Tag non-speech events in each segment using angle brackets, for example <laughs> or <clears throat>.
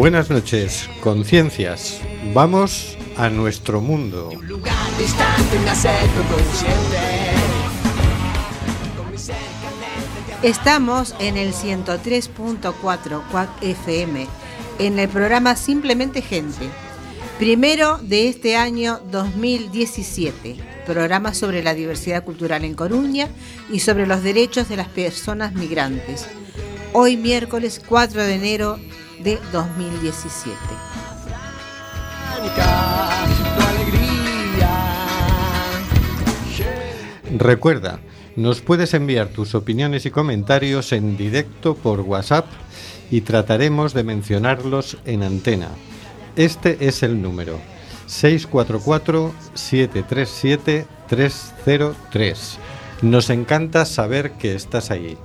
Buenas noches, conciencias. Vamos a nuestro mundo. Estamos en el 103.4 FM, en el programa Simplemente Gente, primero de este año 2017, programa sobre la diversidad cultural en Coruña y sobre los derechos de las personas migrantes. Hoy miércoles 4 de enero de 2017. Recuerda, nos puedes enviar tus opiniones y comentarios en directo por WhatsApp y trataremos de mencionarlos en antena. Este es el número 644-737-303. Nos encanta saber que estás allí.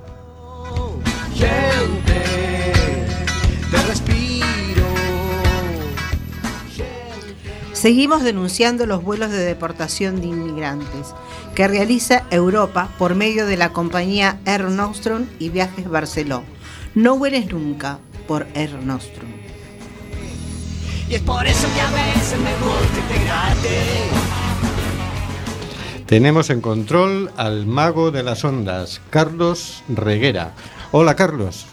Seguimos denunciando los vuelos de deportación de inmigrantes que realiza Europa por medio de la compañía Air Nostrum y Viajes Barceló. No vueles nunca por Air Nostrum. Y es por eso que a veces me gusta integrarte. Tenemos en control al mago de las ondas, Carlos Reguera. Hola Carlos.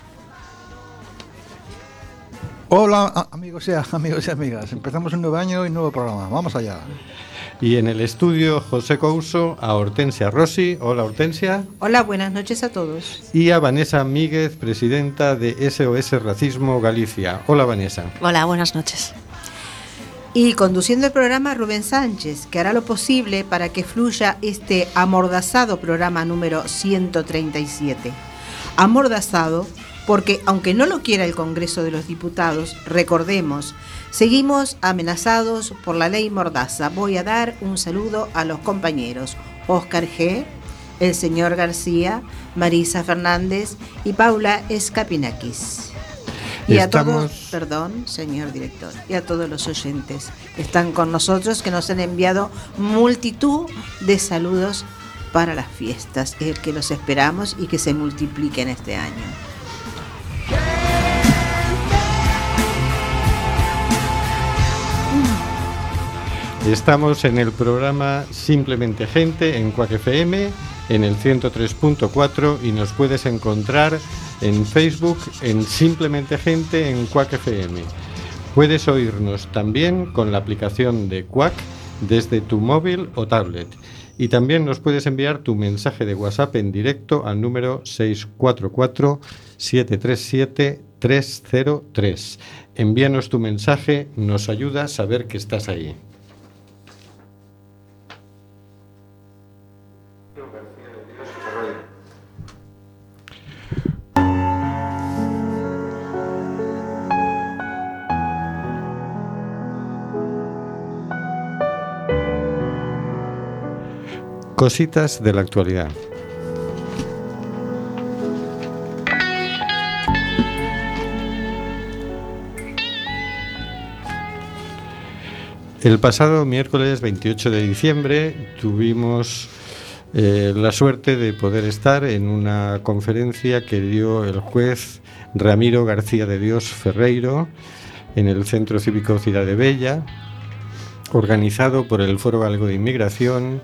Hola amigos y amigos y amigas, empezamos un nuevo año y un nuevo programa, vamos allá. Y en el estudio José Couso a Hortensia Rossi. Hola Hortensia. Hola, buenas noches a todos. Y a Vanessa Míguez, presidenta de SOS Racismo Galicia. Hola Vanessa. Hola, buenas noches. Y conduciendo el programa Rubén Sánchez, que hará lo posible para que fluya este amordazado programa número 137. Amordazado porque aunque no lo quiera el Congreso de los Diputados, recordemos, seguimos amenazados por la ley Mordaza. Voy a dar un saludo a los compañeros Oscar G., el señor García, Marisa Fernández y Paula Escapinakis. Y a todos, perdón, señor director, y a todos los oyentes que están con nosotros, que nos han enviado multitud de saludos para las fiestas, que los esperamos y que se multipliquen este año. Estamos en el programa Simplemente Gente en Cuac FM en el 103.4 y nos puedes encontrar en Facebook en Simplemente Gente en Cuac FM. Puedes oírnos también con la aplicación de Quack desde tu móvil o tablet. Y también nos puedes enviar tu mensaje de WhatsApp en directo al número 644-737-303. Envíanos tu mensaje, nos ayuda a saber que estás ahí. Cositas de la actualidad. El pasado miércoles 28 de diciembre tuvimos eh, la suerte de poder estar en una conferencia que dio el juez Ramiro García de Dios Ferreiro en el Centro Cívico Ciudad de Bella, organizado por el Foro Galgo de Inmigración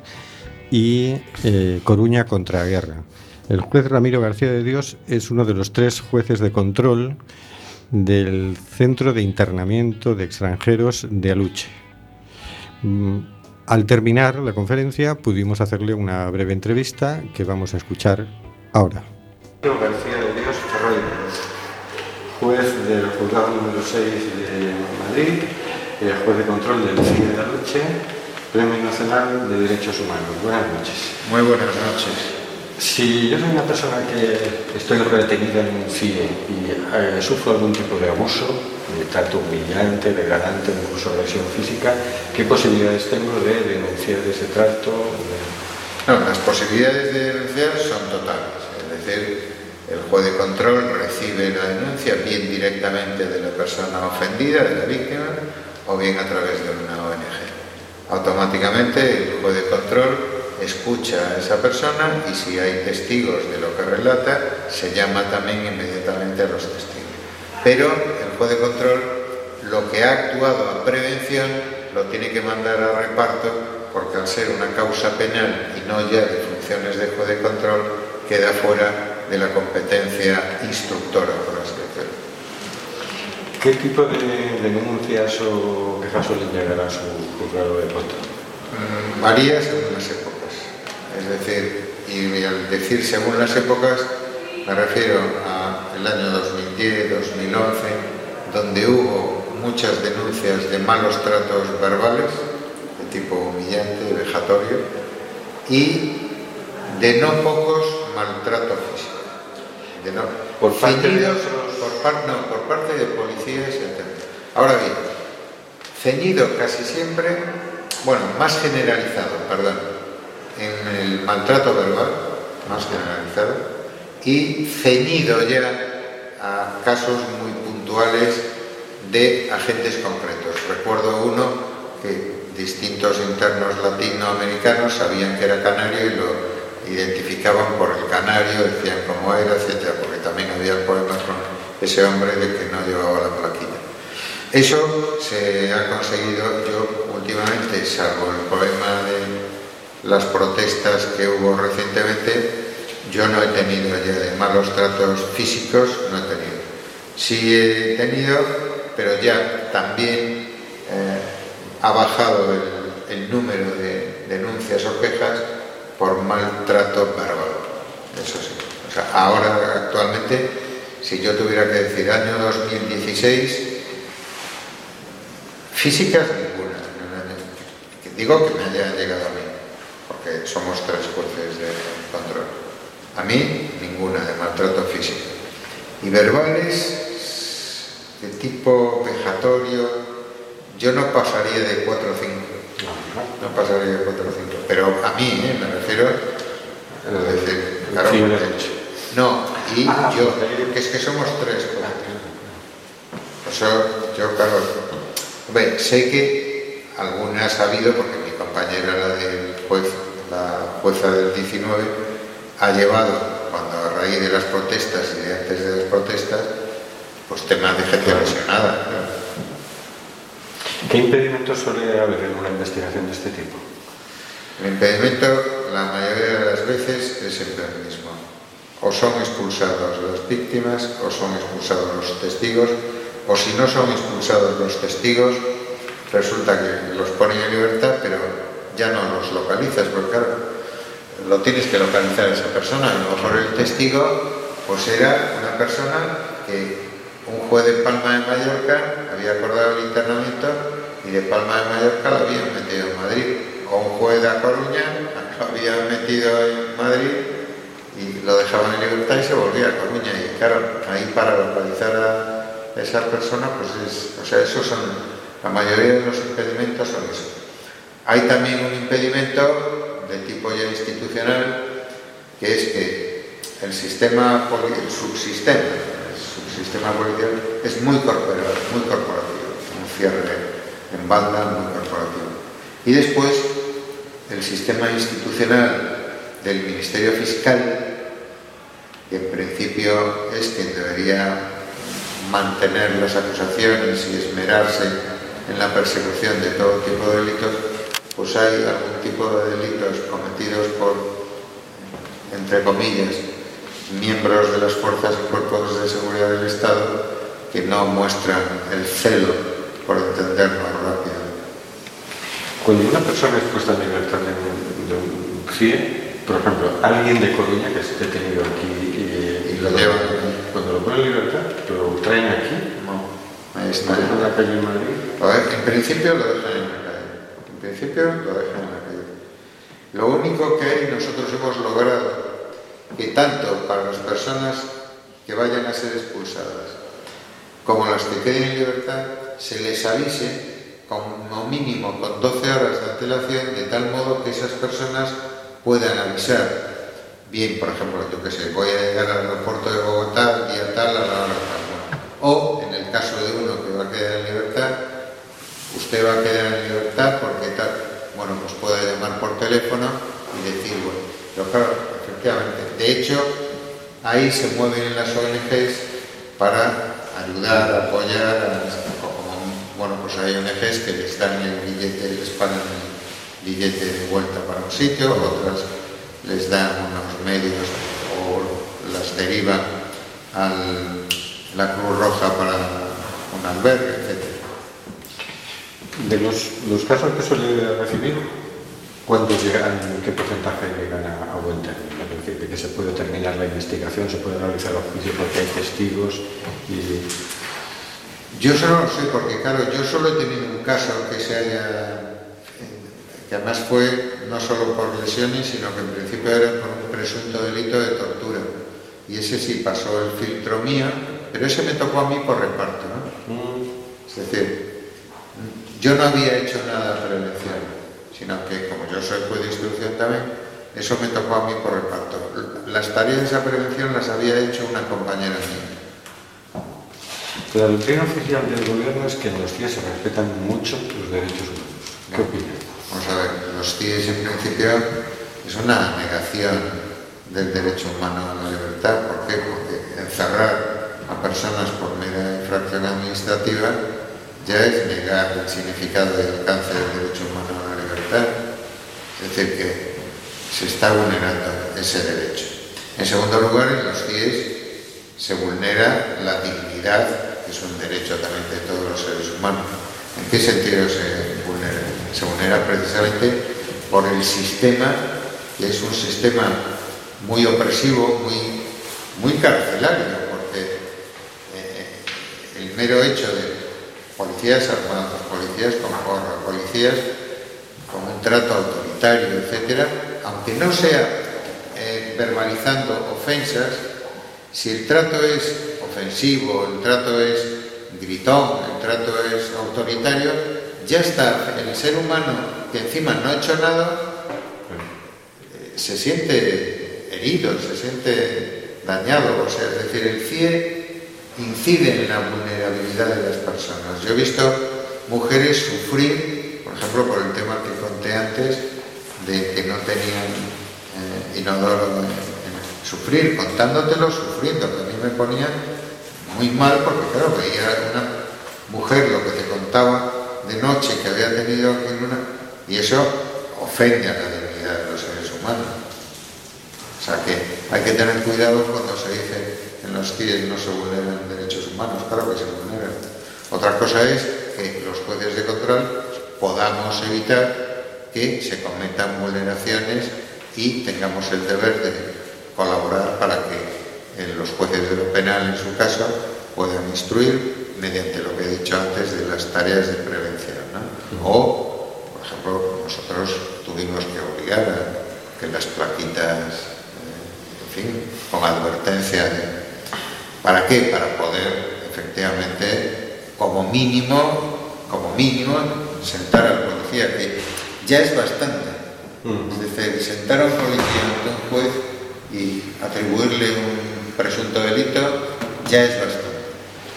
y eh, Coruña contra Guerra. El juez Ramiro García de Dios es uno de los tres jueces de control del Centro de Internamiento de Extranjeros de Aluche. Mm, al terminar la conferencia pudimos hacerle una breve entrevista que vamos a escuchar ahora. García de Dios juez del juzgado número 6 de Madrid, eh, juez de control del CIE de Aluche Premio Nacional de Derechos Humanos. Buenas noches. Muy buenas noches. Si yo soy una persona que estoy retenida en un CIE y eh, sufro algún tipo de abuso, de trato humillante, degradante, incluso agresión física, ¿qué posibilidades tengo de denunciar ese trato? No, las posibilidades de denunciar son totales. Es decir, el juez de control recibe la denuncia bien directamente de la persona ofendida, de la víctima, o bien a través de una automáticamente el juez de control escucha a esa persona y si hay testigos de lo que relata, se llama también inmediatamente a los testigos. Pero el juez de control lo que ha actuado a prevención lo tiene que mandar a reparto porque al ser una causa penal y no ya de funciones de juez de control, queda fuera de la competencia instructora, por así decirlo. ¿Qué tipo de denuncias o quejas suelen llegar a su juzgado de control? Mm, Varía según las épocas. Es decir, y al decir según las épocas, me refiero al año 2010, 2011, donde hubo muchas denuncias de malos tratos verbales, de tipo humillante, vejatorio, y de no pocos maltrato físico. De no, Por parte de otros- por, parte de policías etc. Ahora bien, ceñido casi siempre, bueno, más generalizado, perdón, en el maltrato verbal, más generalizado, y ceñido ya a casos muy puntuales de agentes concretos. Recuerdo uno que distintos internos latinoamericanos sabían que era canario y lo identificaban por el canario, decían cómo era, etcétera, porque también había problemas con ese hombre de que no llevaba la plaquilla. Eso se ha conseguido yo últimamente, salvo el problema de las protestas que hubo recientemente, yo no he tenido ya de malos tratos físicos, no he tenido. Sí he tenido, pero ya también eh, ha bajado el, número de denuncias o quejas por maltrato verbal. Eso sí. O sea, ahora actualmente, si yo tuviera que decir año 2016, físicas ninguna. Digo que me haya llegado a mí, porque somos tres jueces de control. A mí ninguna de maltrato físico. Y verbales de tipo vejatorio, yo no pasaría de 4 o 5. No pasaría de 4 o 5. Pero a mí, ¿eh? me refiero. Es decir, claro, Sí, no, y Ah, yo, que es que somos tres. O sea, yo, claro, hombre, sé que alguna ha habido, porque mi compañera, la del juez, la jueza del 19, ha llevado, cuando a raíz de las protestas y de antes de las protestas, pues temas de gente lesionada. ¿Qué impedimentos suele haber en una investigación de este tipo? El impedimento, la mayoría de las veces, es siempre el mismo. O son expulsados las víctimas, o son expulsados los testigos, o si no son expulsados los testigos, resulta que los ponen en libertad, pero ya no los localizas, porque claro, lo tienes que localizar a esa persona. A lo mejor el testigo, pues era una persona que un juez de Palma de Mallorca había acordado el internamiento y de Palma de Mallorca lo habían metido en Madrid. O un juez de A Coruña <laughs> lo había metido en Madrid y lo dejaban en libertad y se volvía a Coruña. Y claro, ahí para localizar a esa persona, pues es, o sea, esos son, la mayoría de los impedimentos son eso. Hay también un impedimento de tipo ya institucional, que es que el sistema, el subsistema, el subsistema policial es muy corporativo, muy corporativo, un cierre en banda muy corporativo. Y después, el sistema institucional del Ministerio Fiscal, que en principio es quien debería mantener las acusaciones y esmerarse en la persecución de todo tipo de delitos, pues hay algún tipo de delitos cometidos por, entre comillas, miembros de las fuerzas y cuerpos de seguridad del Estado que no muestran el celo por entenderlo rápido. Cuando una persona es puesta en libertad de un, CIE, por ejemplo, alguien de Coruña que es detenido aquí lo llevan cuando lo ponen en libertad, lo traen aquí, No, ahí está en la calle en Madrid. A ver, en principio lo dejan en la calle. En principio lo dejan en la calle. Lo único que nosotros hemos logrado que tanto para las personas que vayan a ser expulsadas como las que queden en libertad, se les avise como mínimo con 12 horas de antelación, de tal modo que esas personas puedan avisar. Bien, por ejemplo, yo que sé, voy a llegar al aeropuerto de Bogotá día tal a la hora tal. O, en el caso de uno que va a quedar en libertad, usted va a quedar en libertad porque tal. Bueno, pues puede llamar por teléfono y decir, bueno, pero claro, efectivamente. De hecho, ahí se mueven las ONGs para ayudar, apoyar, a- como bueno, pues hay ONGs que les dan el billete, les pagan el billete de vuelta para un sitio, otras les dan unos medios o las derivan a la Cruz Roja para un albergue, etc. De los, los casos que suele recibir, ¿cuántos llegan, qué porcentaje llegan a, a buen término? Es decir, de que se puede terminar la investigación, se puede realizar los juicios porque hay testigos y... Yo solo lo sé porque, claro, yo solo he tenido un caso que se haya que además fue no solo por lesiones, sino que en principio era por un presunto delito de tortura. Y ese sí pasó el filtro mío, pero ese me tocó a mí por reparto. ¿no? Es decir, yo no había hecho nada de prevención, sino que como yo soy juez de instrucción también, eso me tocó a mí por reparto. Las tareas de esa prevención las había hecho una compañera mía. La doctrina oficial del gobierno es que en los días se respetan mucho los derechos humanos. ¿Qué opinas? Vamos a ver, los CIES en principio es una negación del derecho humano a la libertad. ¿Por qué? Porque encerrar a personas por mera infracción administrativa ya es negar el significado y alcance del derecho humano a la libertad. Es decir, que se está vulnerando ese derecho. En segundo lugar, en los CIES se vulnera la dignidad, que es un derecho también de todos los seres humanos. ¿En qué sentido se? Se vulnera precisamente por el sistema, que es un sistema muy opresivo, muy, muy carcelario, porque eh, el mero hecho de policías armados, policías con porra, policías con un trato autoritario, etcétera, aunque no sea eh, verbalizando ofensas, si el trato es ofensivo, el trato es gritón, el trato es autoritario, ya está el ser humano que encima no ha hecho nada, eh, se siente herido, se siente dañado, o sea, es decir, el CIE incide en la vulnerabilidad de las personas. Yo he visto mujeres sufrir, por ejemplo, por el tema que conté antes, de que no tenían eh, inodoro, sufrir, contándotelo, sufriendo, que a mí me ponía muy mal porque, claro, veía una mujer lo que te contaba de noche que había tenido en una... y eso ofende a la dignidad de los seres humanos. O sea que hay que tener cuidado cuando se dice en los CIES no se vulneran derechos humanos, claro que se vulneran. Otra cosa es que los jueces de control podamos evitar que se cometan vulneraciones y tengamos el deber de colaborar para que los jueces de lo penal, en su caso, puedan instruir mediante lo que he dicho antes de las tareas de prevención. O, por ejemplo, nosotros tuvimos que obligar a que las plaquitas, eh, en fin, con advertencia de... ¿Para qué? Para poder, efectivamente, como mínimo, como mínimo, sentar al policía, que ya es bastante. Es decir, sentar a un policía ante un juez y atribuirle un presunto delito ya es bastante.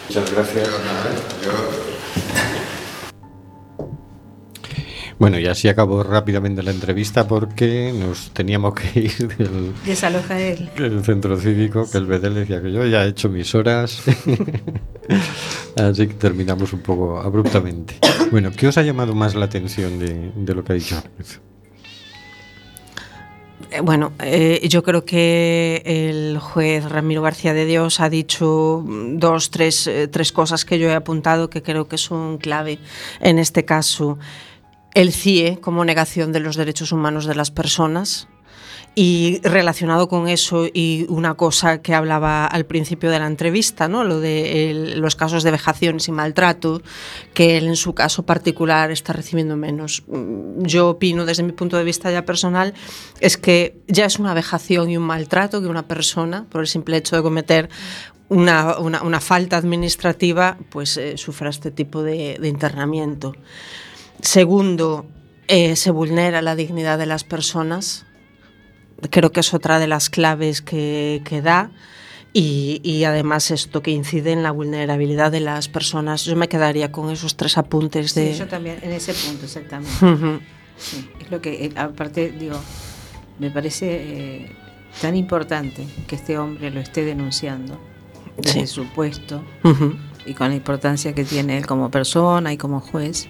Muchas gracias. Yo nada, yo Bueno, y así acabó rápidamente la entrevista porque nos teníamos que <laughs> ir del, Desaloja él. del centro cívico, que el BDL decía que yo ya he hecho mis horas. <laughs> así que terminamos un poco abruptamente. Bueno, ¿qué os ha llamado más la atención de, de lo que ha dicho? Eh, Bueno, eh, yo creo que el juez Ramiro García de Dios ha dicho dos, tres, eh, tres cosas que yo he apuntado que creo que son clave en este caso. El CIE como negación de los derechos humanos de las personas, y relacionado con eso y una cosa que hablaba al principio de la entrevista, ¿no? lo de el- los casos de vejaciones y maltrato, que él en su caso particular está recibiendo menos. Mm, Yo opino desde mi punto de vista ya personal, es que ya es una vejación y un maltrato que una persona, por el simple hecho de cometer una, una- una falta administrativa, pues eh, sufra este tipo de, de internamiento. Segundo, eh, se vulnera la dignidad de las personas creo que es otra de las claves que, que da y, y además esto que incide en la vulnerabilidad de las personas. Yo me quedaría con esos tres apuntes de... Sí, yo también, en ese punto, exactamente. Ujú. Sí, es lo que, eh, aparte, digo, me parece eh, tan importante que este hombre lo esté denunciando desde Sí. su puesto, Ujú. y con la importancia que tiene él como persona y como juez,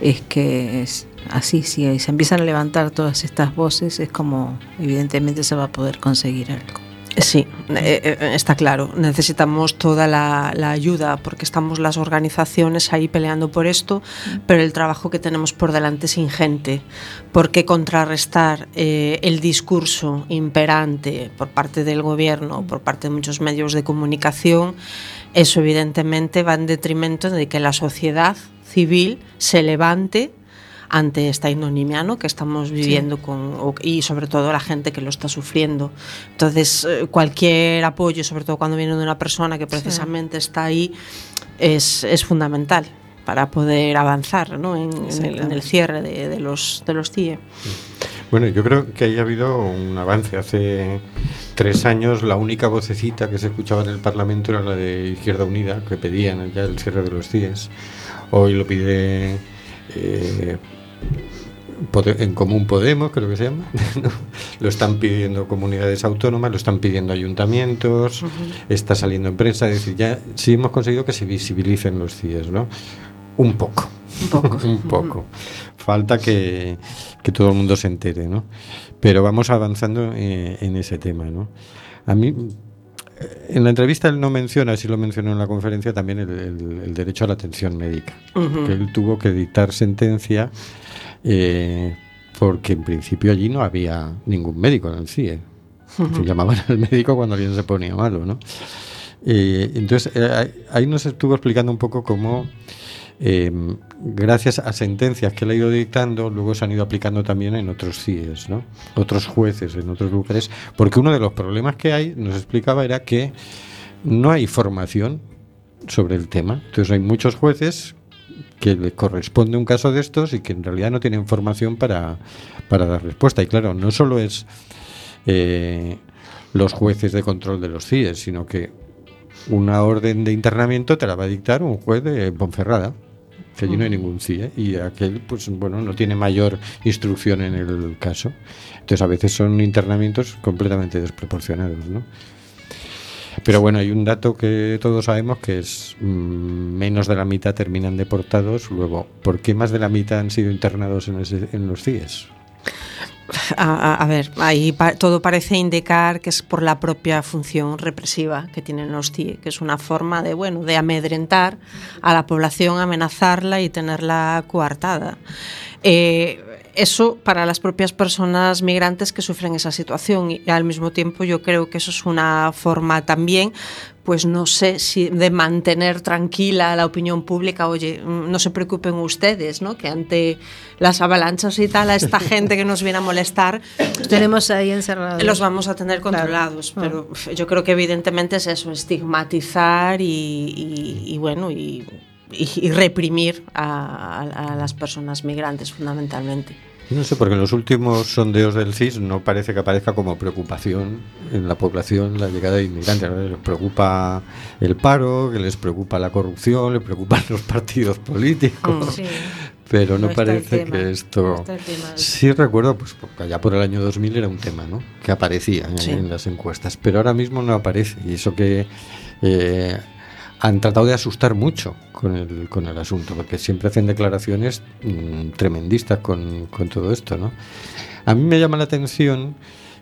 es que es así, si se empiezan a levantar todas estas voces, es como evidentemente se va a poder conseguir algo. Sí, eh, eh, está claro. Necesitamos toda la, la, ayuda porque estamos las organizaciones ahí peleando por esto, pero el trabajo que tenemos por delante es ingente. Porque contrarrestar eh, el discurso imperante por parte del gobierno, por parte de muchos medios de comunicación, eso evidentemente va en detrimento de que la sociedad civil se levante ante esta ignominia ¿no? que estamos viviendo sí. con, o, y sobre todo la gente que lo está sufriendo. Entonces, eh, cualquier apoyo, sobre todo cuando viene de una persona que precisamente sí. está ahí, es, es, fundamental para poder avanzar ¿no? en, en, el, en, el, cierre de, de, los, de los CIE. Bueno, yo creo que ahí ha habido un avance. Hace tres años la única vocecita que se escuchaba en el Parlamento era la de Izquierda Unida, que pedían ya el cierre de los CIES. Hoy lo pide eh, en Común Podemos, creo que se llama, <laughs> ¿no? lo están pidiendo comunidades autónomas, lo están pidiendo ayuntamientos, uh -huh. está saliendo en prensa, es decir, ya sí hemos conseguido que se visibilicen los CIES, ¿no? Un poco. Un poco. <laughs> un poco. Falta que, que, todo el mundo se entere, ¿no? Pero vamos avanzando eh, en ese tema, ¿no? A mí, en la entrevista él no menciona, sí lo mencionó en la conferencia, también el, el, el derecho a la atención médica. Uh -huh. Que él tuvo que dictar sentencia eh, porque en principio allí no había ningún médico en el CIE. Uh -huh. Se llamaban al médico cuando alguien se ponía malo, ¿no? Eh, entonces, eh, ahí nos estuvo explicando un poco cómo, eh, gracias a sentencias que él ha ido dictando, luego se han ido aplicando también en otros CIEs, ¿no? Otros jueces en otros lugares, porque uno de los problemas que hay, nos explicaba, era que no hay formación sobre el tema. Entonces, hay muchos jueces que le corresponde un caso de estos y que en realidad no tienen formación para, para dar respuesta. Y claro, no solo es eh, los jueces de control de los CIES, sino que una orden de internamiento te la va a dictar un juez de Ponferrada, que allí no hay ningún CIE, y aquel, pues bueno, no tiene mayor instrucción en el caso. Entonces a veces son internamientos completamente desproporcionados, ¿no? Pero bueno, hay un dato que todos sabemos que es mmm, menos de la mitad terminan deportados. Luego, ¿por qué más de la mitad han sido internados en, ese, en los CIES? <laughs> A, ver, ahí todo parece indicar que es por la propia función represiva que tienen los CIE, que es una forma de, bueno, de amedrentar a la población, amenazarla y tenerla coartada. Eh, eso para las propias personas migrantes que sufren esa situación y al mismo tiempo yo creo que eso es una forma también pues no sé si de mantener tranquila a la opinión pública, oye, mm, no se preocupen ustedes, ¿no? Que ante las avalanchas y tal, a esta <laughs> gente que nos viene a molestar, tenemos ahí encerrados. Los vamos a tener controlados, claro. pero yo creo que evidentemente es eso, estigmatizar y, y, y bueno, y y, y reprimir a, a, a, las personas migrantes fundamentalmente. No sé, porque en los últimos sondeos del CIS no parece que aparezca como preocupación en la población la llegada de inmigrantes. ¿no? Les preocupa el paro, que les preocupa la corrupción, les preocupan los partidos políticos. Sí. Pero no, no parece que esto... No sí recuerdo, pues allá por el año 2000 era un tema, ¿no? Que aparecía sí. en las encuestas, pero ahora mismo no aparece. Y eso que... Eh, han tratado de asustar mucho con el, con el asunto, porque siempre hacen declaraciones mmm, tremendistas con, con, todo esto. ¿no? A mí me llama la atención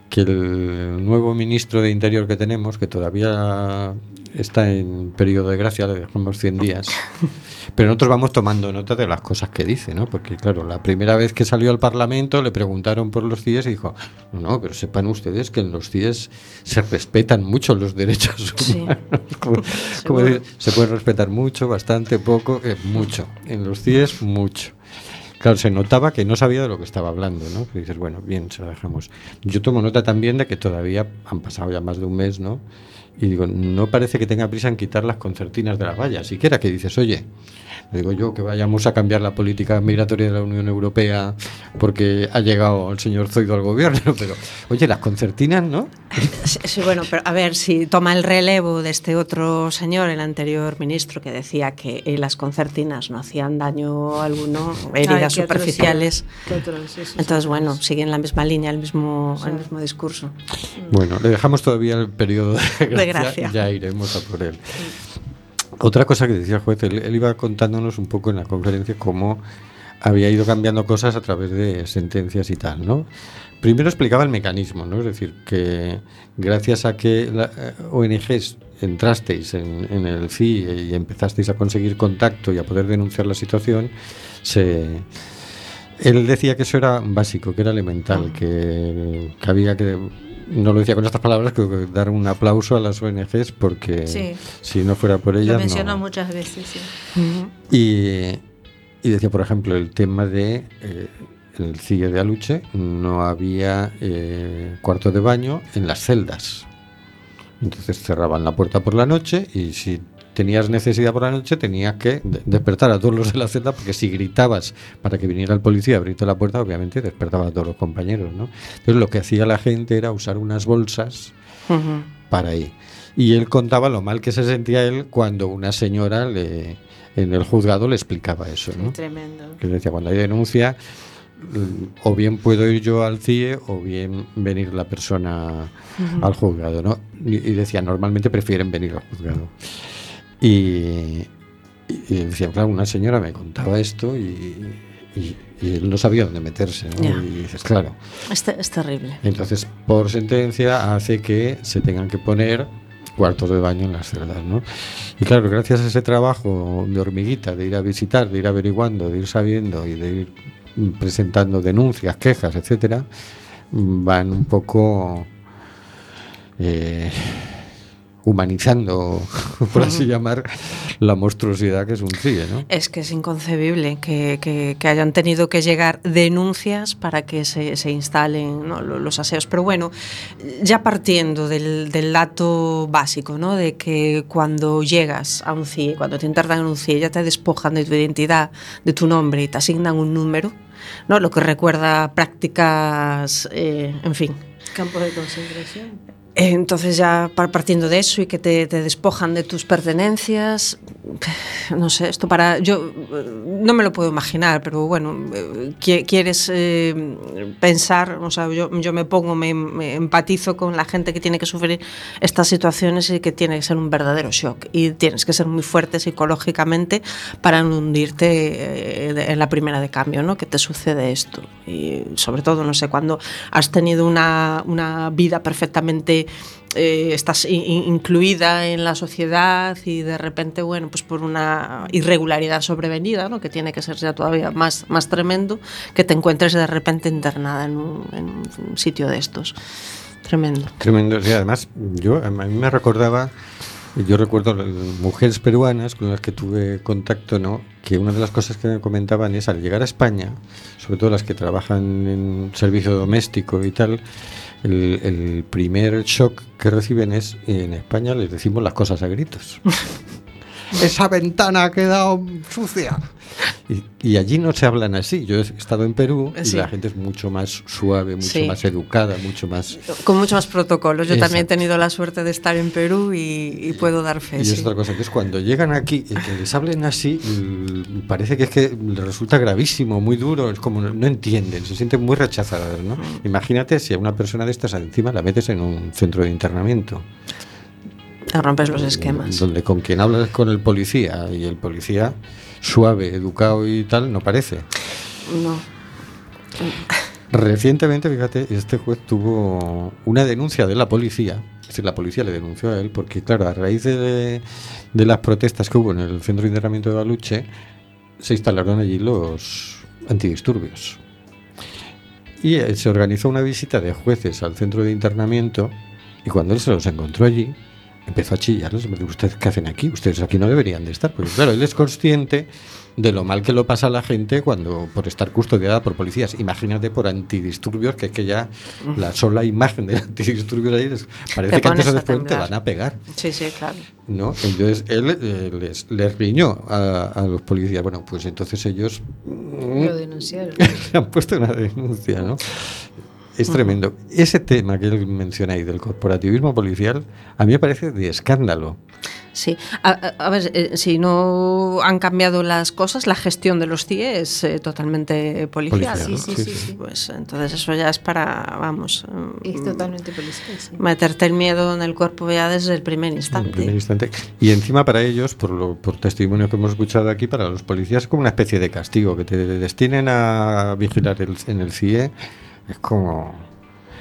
que el nuevo ministro de Interior que tenemos, que todavía está en periodo de gracia, le dejamos 100 días, <laughs> pero nosotros vamos tomando nota de las cosas que dice, ¿no? Porque, claro, la primera vez que salió al Parlamento le preguntaron por los CIES y dijo, no, pero sepan ustedes que en los CIES se respetan mucho los derechos humanos. Sí. <laughs> como, como decir, se puede respetar mucho, bastante, poco, eh, mucho. En los CIES, mucho. Claro, se notaba que no sabía de lo que estaba hablando, ¿no? Dices, bueno, bien, se lo dejamos. Yo tomo nota también de que todavía han pasado ya más de un mes, ¿no? Y digo, no parece que tenga prisa en quitar las concertinas de las vallas. Siquiera que dices, oye, digo yo que vayamos a cambiar la política migratoria de la Unión Europea porque ha llegado el señor Zoido al gobierno, <laughs> pero oye, las concertinas, ¿no? Sí, sí, bueno, pero a ver si toma el relevo de este otro señor, el anterior ministro, que decía que eh, las concertinas no hacían daño alguno, heridas Ay, superficiales. Otros, Entonces, bueno, siguen la misma línea, el mismo, el mismo discurso. Bueno, le dejamos todavía el periodo de gracia, de gracia. ya iremos a por él. Otra cosa que decía el juez, él, él iba contándonos un poco en la conferencia cómo había ido cambiando cosas a través de sentencias y tal, ¿no? Primero explicaba el mecanismo, ¿no? Es decir, que gracias a que la, eh, ONGs entrasteis en, en el CIE y empezasteis a conseguir contacto y a poder denunciar la situación, se, él decía que eso era básico, que era elemental, que, que había que no lo decía con estas palabras, creo que dar un aplauso a las ONGs porque Sí. si no fuera por Lo ellas mencionó no. muchas veces, sí. Y, y decía, por ejemplo, el tema de eh, el CIE de Aluche, no había eh, cuarto de baño en las celdas. Entonces cerraban la puerta por la noche y si tenías necesidad por la noche tenías que de- despertar a todos los de la celda porque si gritabas para que viniera el policía abrirte la puerta, obviamente despertaba a todos los compañeros, ¿no? Entonces lo que hacía la gente era usar unas bolsas para ahí. Y él contaba lo mal que se sentía él cuando una señora le, en el juzgado le explicaba eso, ¿no? Tremendo. Que decía, cuando hay denuncia, mm, o bien puedo ir yo al CIE o bien venir la persona al juzgado, ¿no? Y decía, normalmente prefieren venir al juzgado. Y, decía, claro, una señora me contaba esto y, y- y él no sabía dónde meterse, ¿no? Y dices, claro. Es, es terrible. Entonces, por sentencia, hace que se tengan que poner cuartos de baño en las celdas, ¿no? Y claro, gracias a ese trabajo de hormiguita, de ir a visitar, de ir averiguando, de ir sabiendo y de ir presentando denuncias, quejas, etcétera, van un poco eh, humanizando, <laughs> por así llamar, la monstruosidad que es un CIE, ¿no? Es que es inconcebible que, que- que hayan tenido que llegar denuncias para que se, se instalen ¿no? lo- los aseos. Pero bueno, ya partiendo del, del dato básico, ¿no? de que cuando llegas a un CIE, cuando te internan en un CIE, ya te despojan de tu identidad, de tu nombre y te asignan un número, ¿no? lo que recuerda prácticas, eh, en fin, Campo de concentración. Entonces ya par- partiendo de eso y que te, te despojan de tus pertenencias, <sighs> no sé, esto para... Yo no me lo puedo imaginar, pero bueno, eh, qui- quieres eh, pensar, o sea, yo, yo me pongo, me, empatizo con la gente que tiene que sufrir estas situaciones y que tiene que ser un verdadero shock. Y tienes que ser muy fuerte psicológicamente para no hundirte eh, en la primera de cambio, ¿no? Que te sucede esto. Y sobre todo, no sé, cuando has tenido una, una vida perfectamente eh, estás in- in- incluida en la sociedad y de repente, bueno, pues por una irregularidad sobrevenida, ¿no? que tiene que ser ya todavía más, más tremendo, que te encuentres de repente internada en un, sitio de estos. Tremendo. Tremendo. Y además, yo, a mí me recordaba, yo recuerdo mujeres peruanas con las que tuve contacto, ¿no? Que una de las cosas que me comentaban es al llegar a España, sobre todo las que trabajan en servicio doméstico y tal, el, el primer shock que reciben es en España les decimos las cosas a gritos. <laughs> Esa ventana ha quedado sucia. Y, y allí no se hablan así. Yo he estado en Perú y la gente es mucho más suave, mucho Sí. más educada, mucho más Con muchos más protocolos. Yo también he tenido la suerte de estar en Perú y, y puedo dar fe. Y es sí. otra cosa, que es cuando llegan aquí y que les hablen así, mm, parece que es que les resulta gravísimo, muy duro, es como no, no entienden, se sienten muy rechazadas, ¿no? Mm. Imagínate si a una persona de estas encima la metes en un centro de internamiento, Te rompes los esquemas. donde con quien hablas con el policía y el policía suave, educado y tal, no parece. No. Recientemente, fíjate, este juez tuvo una denuncia de la policía. Es decir, la policía le denunció a él porque, claro, a raíz de, de las protestas que hubo en el centro de internamiento de Baluche, se instalaron allí los antidisturbios. Y eh, se organizó una visita de jueces al centro de internamiento y cuando él se los encontró allí, empezó a chillarles. me dijo, ¿Ustedes qué hacen aquí? Ustedes aquí no deberían de estar. Porque claro, él es consciente de lo mal que lo pasa a la gente cuando por estar custodiada por policías. Imagínate por antidisturbios, que es que ya la sola imagen de antidisturbios ahí parece que antes o después te van a pegar. Sí, sí, claro. ¿no? Entonces él eh, les, les riñó a, a los policías. Bueno, pues entonces ellos Lo denunciaron. <laughs> han puesto una denuncia, ¿no? Es tremendo. Ese tema que ahí del corporativismo policial, a mí me parece de escándalo. Sí, a, a- a ver, eh, si no han cambiado las cosas, la gestión de los CIE es eh, totalmente policial. Policial, Sí, ¿no? sí, Sí, sí, sí. sí. Pues entonces eso ya es para, vamos, mm, Es totalmente policial, sí. meterte el miedo en el cuerpo ya desde el primer instante. primer instante. Y encima para ellos, por, lo, por testimonio que hemos escuchado aquí, para los policías es como una especie de castigo, que te destinen a vigilar el- en el CIE. Es como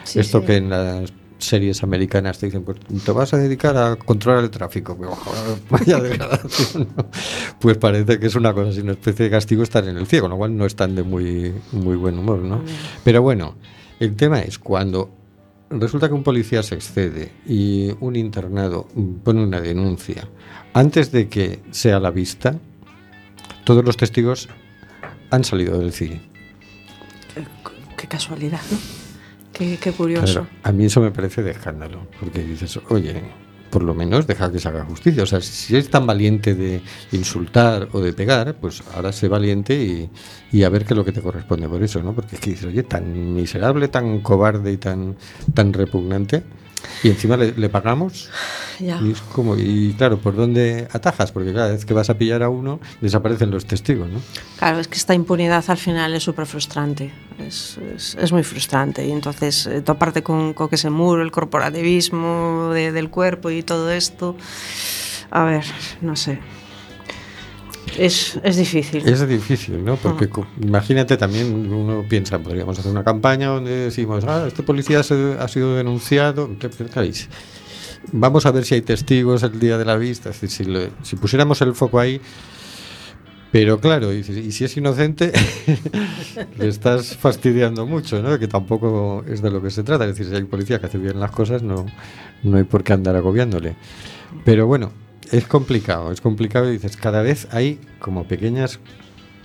Sí, esto sí. que en las series americanas te dicen, pues te vas a dedicar a controlar el tráfico. Pero, joder, <laughs> Vaya degradación. Pues parece que es una cosa así, una especie de castigo estar en el CIE, con lo cual no están de muy, muy buen humor, ¿no? Pero bueno, el tema es cuando resulta que un policía se excede y un internado pone una denuncia, antes de que sea la vista, todos los testigos han salido del CIE. Qué casualidad, ¿no? Qué, curioso. A mí eso me parece de escándalo, porque dices, oye, por lo menos deja que se haga justicia. O sea, si es tan valiente de insultar o de pegar, pues ahora sé valiente y, y a ver qué es lo que te corresponde por eso, ¿no? Porque es que dices, oye, tan miserable, tan cobarde y tan, tan repugnante, y encima le, le pagamos. <sighs> Ya. Y es como, y claro, ¿por dónde atajas? Porque cada vez que vas a pillar a uno, desaparecen los testigos, ¿no? Claro, es que esta impunidad al final es súper frustrante, es, es- es muy frustrante. Y entonces eh, toparte con, con ese muro, el corporativismo de- del cuerpo y todo esto, a ver, no sé. Es, es difícil. Es difícil, ¿no? Porque co- imagínate también, uno piensa, podríamos hacer una campaña donde decimos, ah, este policía se- ha sido denunciado. ¿Qué pensáis? Vamos a ver si hay testigos el día de la vista. Es decir, si, le- si pusiéramos el foco ahí. Pero claro, y, si- y si es inocente, <laughs> le estás fastidiando mucho, ¿no? Que tampoco es de lo que se trata. Es decir, si hay un policía que hace bien las cosas, no, no hay por qué andar agobiándole. Pero bueno, es complicado, es complicado y dices, cada vez hay como pequeñas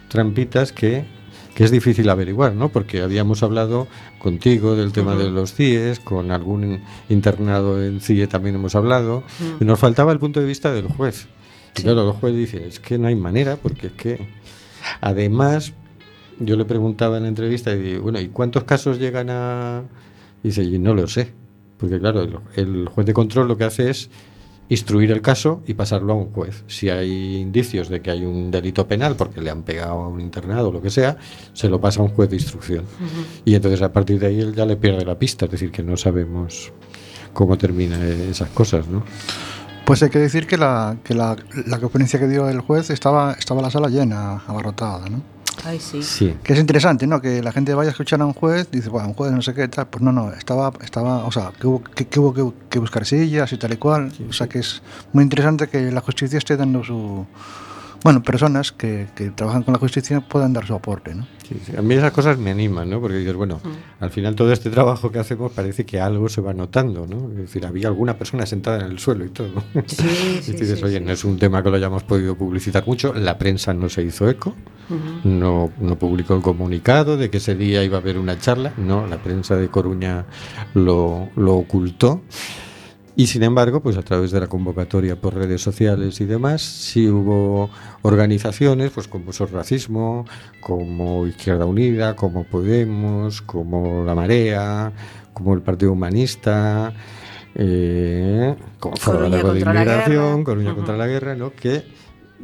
trampitas que, que es difícil averiguar, ¿no? Porque habíamos hablado contigo del tema de los CIEs, con algún internado en CIE también hemos hablado, y nos faltaba el punto de vista del juez. Y claro, el juez dice, es que no hay manera, porque es que además yo le preguntaba en la entrevista y digo, bueno, ¿y cuántos casos llegan a...? Y dice, y no lo sé, porque claro, el, el juez de control lo que hace es instruir el caso y pasarlo a un juez. Si hay indicios de que hay un delito penal porque le han pegado a un internado o lo que sea, se lo pasa a un juez de instrucción. Y entonces a partir de ahí él ya le pierde la pista, es decir, que no sabemos cómo termina esas cosas, ¿no? Pues hay que decir que la, que la, la conferencia que dio el juez estaba, estaba la sala llena, abarrotada, ¿no? Ay, sí. Sí. Que es interesante, ¿no? Que la gente vaya a escuchar a un juez, dice, bueno, un juez no sé qué, tal. Pues no, no, estaba, estaba o sea, que hubo que, que hubo que, que buscar sillas y tal y cual. o sea, que es muy interesante que la justicia esté dando su... Bueno, personas que, que trabajan con la justicia puedan dar su aporte, ¿no? Sí, sí. A mí esas cosas me animan, ¿no? Porque dices, bueno, al final todo este trabajo que hacemos parece que algo se va notando, ¿no? Es decir, había alguna persona sentada en el suelo y todo. Sí, <laughs> y sí, dices, sí, oye, sí. no es un tema que lo hayamos podido publicitar mucho, la prensa no se hizo eco, no, no publicó el comunicado de que ese día iba a haber una charla, no, la prensa de Coruña lo, lo ocultó. Y sin embargo, pues a través de la convocatoria por redes sociales y demás, sí hubo organizaciones, pues como Sos Racismo, como Izquierda Unida, como Podemos, como La Marea, como el Partido Humanista, eh, como Foro de la. Coruña contra la Guerra, ¿no? Que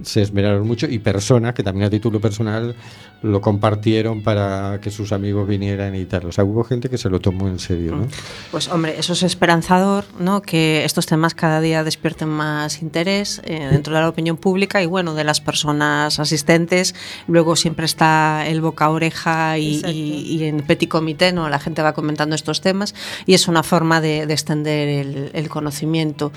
se esmeraron mucho y personas que también a título personal lo compartieron para que sus amigos vinieran y tal. O sea, hubo gente que se lo tomó en serio, ¿no? Pues hombre, eso es esperanzador, ¿no? Que estos temas cada día despierten más interés eh, dentro de la opinión pública y bueno, de las personas asistentes. Luego siempre está el boca a oreja y- y en petit comité, ¿no? La gente va comentando estos temas y es una forma de, de extender el, el conocimiento.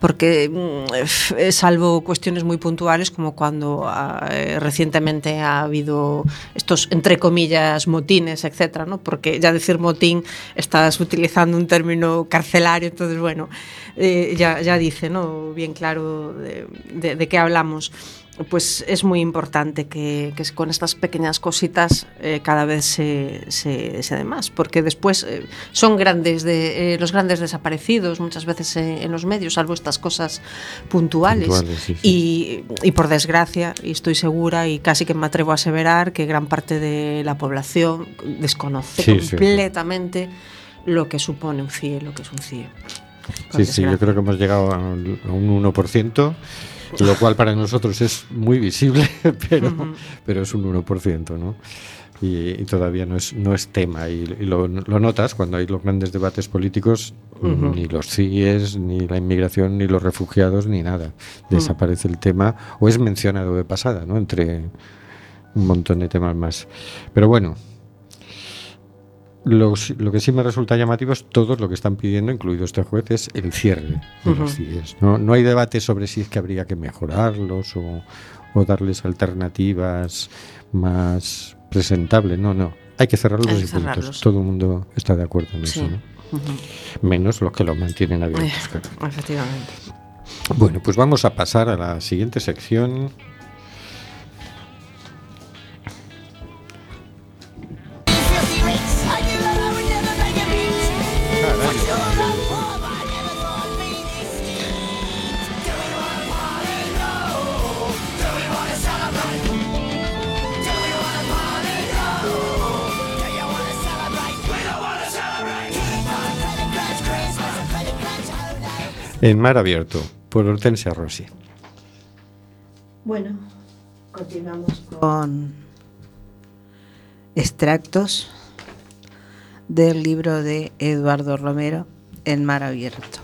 porque mm, eh, salvo cuestiones muy puntuales como cuando ah, eh, recientemente ha habido estos entre comillas motines, etcétera, ¿no? Porque ya decir motín estás utilizando un término carcelario, entonces bueno, eh, ya, ya, dice, ¿no? Bien claro de, de, de qué hablamos. Pues es muy importante que, que con estas pequeñas cositas eh, cada vez se, se, se dé más, porque después eh, son grandes de, eh, los grandes desaparecidos muchas veces eh, en los medios, salvo estas cosas puntuales. Puntuales, sí, sí. Y, y por desgracia, y estoy segura y casi que me atrevo a aseverar que gran parte de la población desconoce Sí, completamente lo que supone un CIE, lo que es un CIE. Sí, sí, yo creo que hemos llegado a un a un 1%, lo cual para nosotros es muy visible, <laughs> pero, pero es un 1%, ¿no? Y, y todavía no es, no es tema. Y, y lo, lo notas cuando hay los grandes debates políticos, ni los CIES, ni la inmigración, ni los refugiados, ni nada. Desaparece el tema, o es mencionado de pasada, ¿no? Entre un montón de temas más. Pero bueno, lo, s- lo que sí me resulta llamativo es todo lo que están pidiendo, incluido este juez, es el cierre de los CIES. No, no hay debate sobre si es que habría que mejorarlos o, o darles alternativas más presentables. No, no. Hay que cerrarlos Hay que y puntos. cerrarlos. Todo el mundo está de acuerdo en Sí. eso. ¿no? Menos los que los mantienen abiertos. Eh, claro. Efectivamente. Bueno, pues vamos a pasar a la siguiente sección. En mar abierto, por Hortensia Rossi. Bueno, continuamos con extractos del libro de Eduardo Romero, En mar abierto.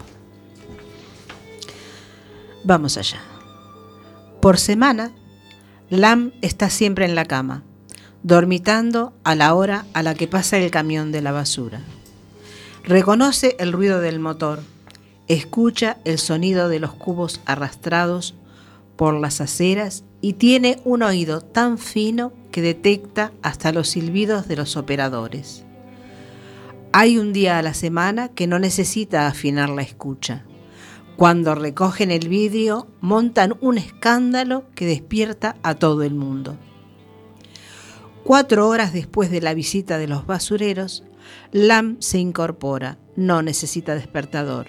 Vamos allá. Por semana, Lam está siempre en la cama, dormitando a la hora a la que pasa el camión de la basura. Reconoce el ruido del motor, escucha el sonido de los cubos arrastrados por las aceras y tiene un oído tan fino que detecta hasta los silbidos de los operadores. Hay un día a la semana que no necesita afinar la escucha. Cuando recogen el vidrio, montan un escándalo que despierta a todo el mundo. Cuatro horas después de la visita de los basureros, Lam se incorpora, no necesita despertador,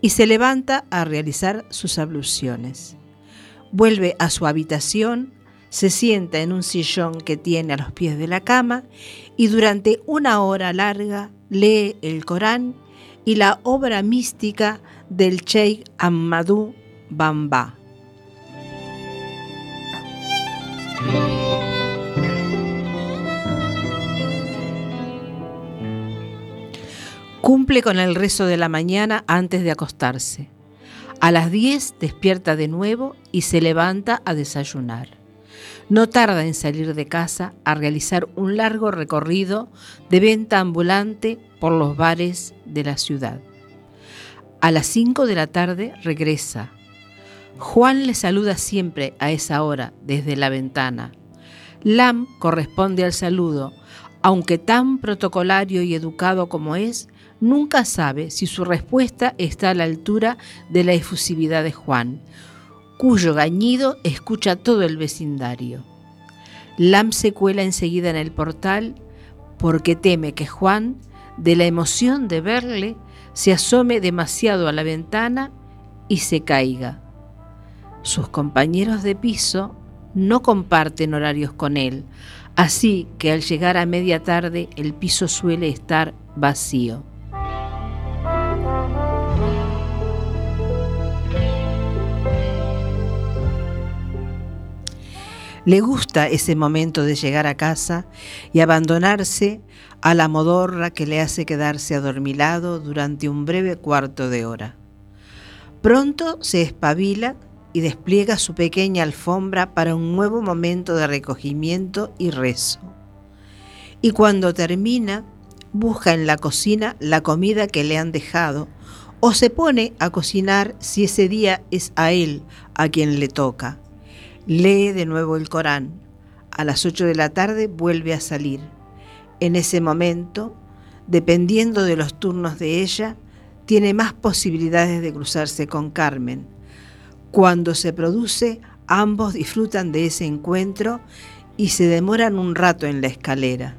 y se levanta a realizar sus abluciones. Vuelve a su habitación, se sienta en un sillón que tiene a los pies de la cama y durante una hora larga lee el Corán y la obra mística del Sheikh Ahmadou Bamba. Cumple con el rezo de la mañana antes de acostarse. A las 10 despierta de nuevo y se levanta a desayunar. No tarda en salir de casa a realizar un largo recorrido de venta ambulante por los bares de la ciudad. A las 5 de la tarde regresa. Juan le saluda siempre a esa hora desde la ventana. Lam corresponde al saludo, aunque tan protocolario y educado como es, nunca sabe si su respuesta está a la altura de la efusividad de Juan, cuyo gañido escucha todo el vecindario. Lam se cuela enseguida en el portal porque teme que Juan, de la emoción de verle, se asome demasiado a la ventana y se caiga. Sus compañeros de piso no comparten horarios con él, así que al llegar a media tarde el piso suele estar vacío. Le gusta ese momento de llegar a casa y abandonarse a la modorra que le hace quedarse adormilado durante un breve cuarto de hora. Pronto se espabila y despliega su pequeña alfombra para un nuevo momento de recogimiento y rezo. Y cuando termina, busca en la cocina la comida que le han dejado o se pone a cocinar si ese día es a él a quien le toca. Lee de nuevo el Corán. A las 8 de la tarde vuelve a salir. En ese momento, dependiendo de los turnos de ella, tiene más posibilidades de cruzarse con Carmen. Cuando se produce, Ambos disfrutan de ese encuentro y se demoran un rato en la escalera.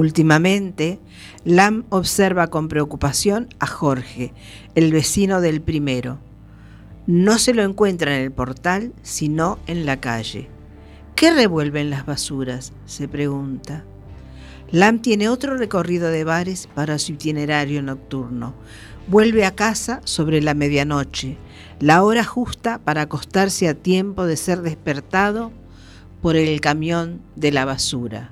Últimamente, Lam observa con preocupación a Jorge, el vecino del primero. No se lo encuentra en el portal, sino en la calle. ¿Qué revuelven las basuras? se pregunta. Lam tiene otro recorrido de bares para su itinerario nocturno. Vuelve a casa sobre la medianoche, la hora justa para acostarse a tiempo de ser despertado por el camión de la basura.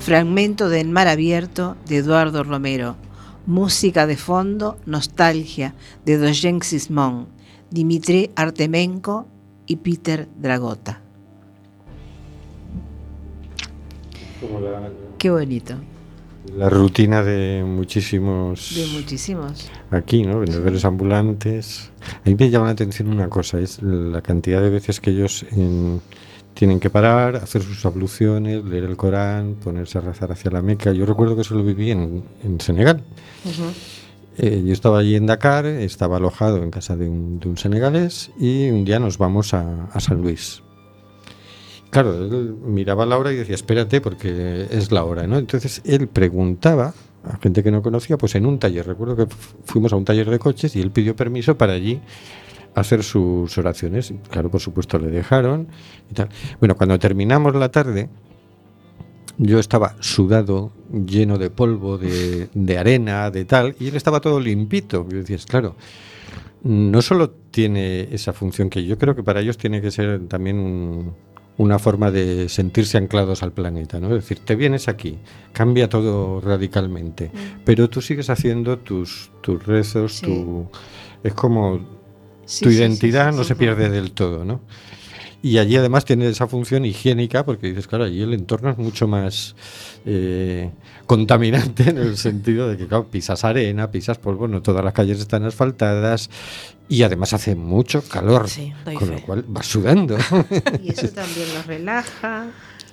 Fragmento de En Mar Abierto de Eduardo Romero. Música de fondo, Nostalgia de Dojen Sismón, Dimitri Artemenko y Peter Dragota. Qué bonito. La rutina de muchísimos. De muchísimos. Aquí, ¿no? Vendedores ambulantes. A mí me llama la atención una cosa: es la cantidad de veces que ellos. En, tienen que parar, hacer sus abluciones, leer el Corán, ponerse a rezar hacia la Meca. Yo recuerdo que eso lo viví en, en Senegal. eh, yo estaba allí en Dakar, estaba alojado en casa de un, de un senegalés y un día nos vamos a, a, San Luis. Claro, él miraba la hora y decía, espérate porque es la hora, ¿no? Entonces él preguntaba a gente que no conocía, pues en un taller. Recuerdo que fuimos a un taller de coches y él pidió permiso para allí hacer sus oraciones. Claro, por supuesto, le dejaron y tal. Bueno, cuando terminamos la tarde, yo estaba sudado, lleno de polvo, de, de, arena, de tal, y él estaba todo limpito. Y decías, claro, no solo tiene esa función que yo creo que para ellos tiene que ser también un, una forma de sentirse anclados al planeta, ¿no? Es decir, te vienes aquí, cambia todo radicalmente, mm. pero tú sigues haciendo tus, tus rezos, sí. tu... Es como Sí, tu identidad sí, no se pierde del todo, ¿no? Y allí además tiene esa función higiénica, porque dices, claro, allí el entorno es mucho más eh, contaminante <laughs> en el sentido de que, claro, pisas arena, pisas polvo, no todas las calles están asfaltadas y además hace mucho calor, con fe. lo cual vas sudando. <laughs> Y eso también los relaja.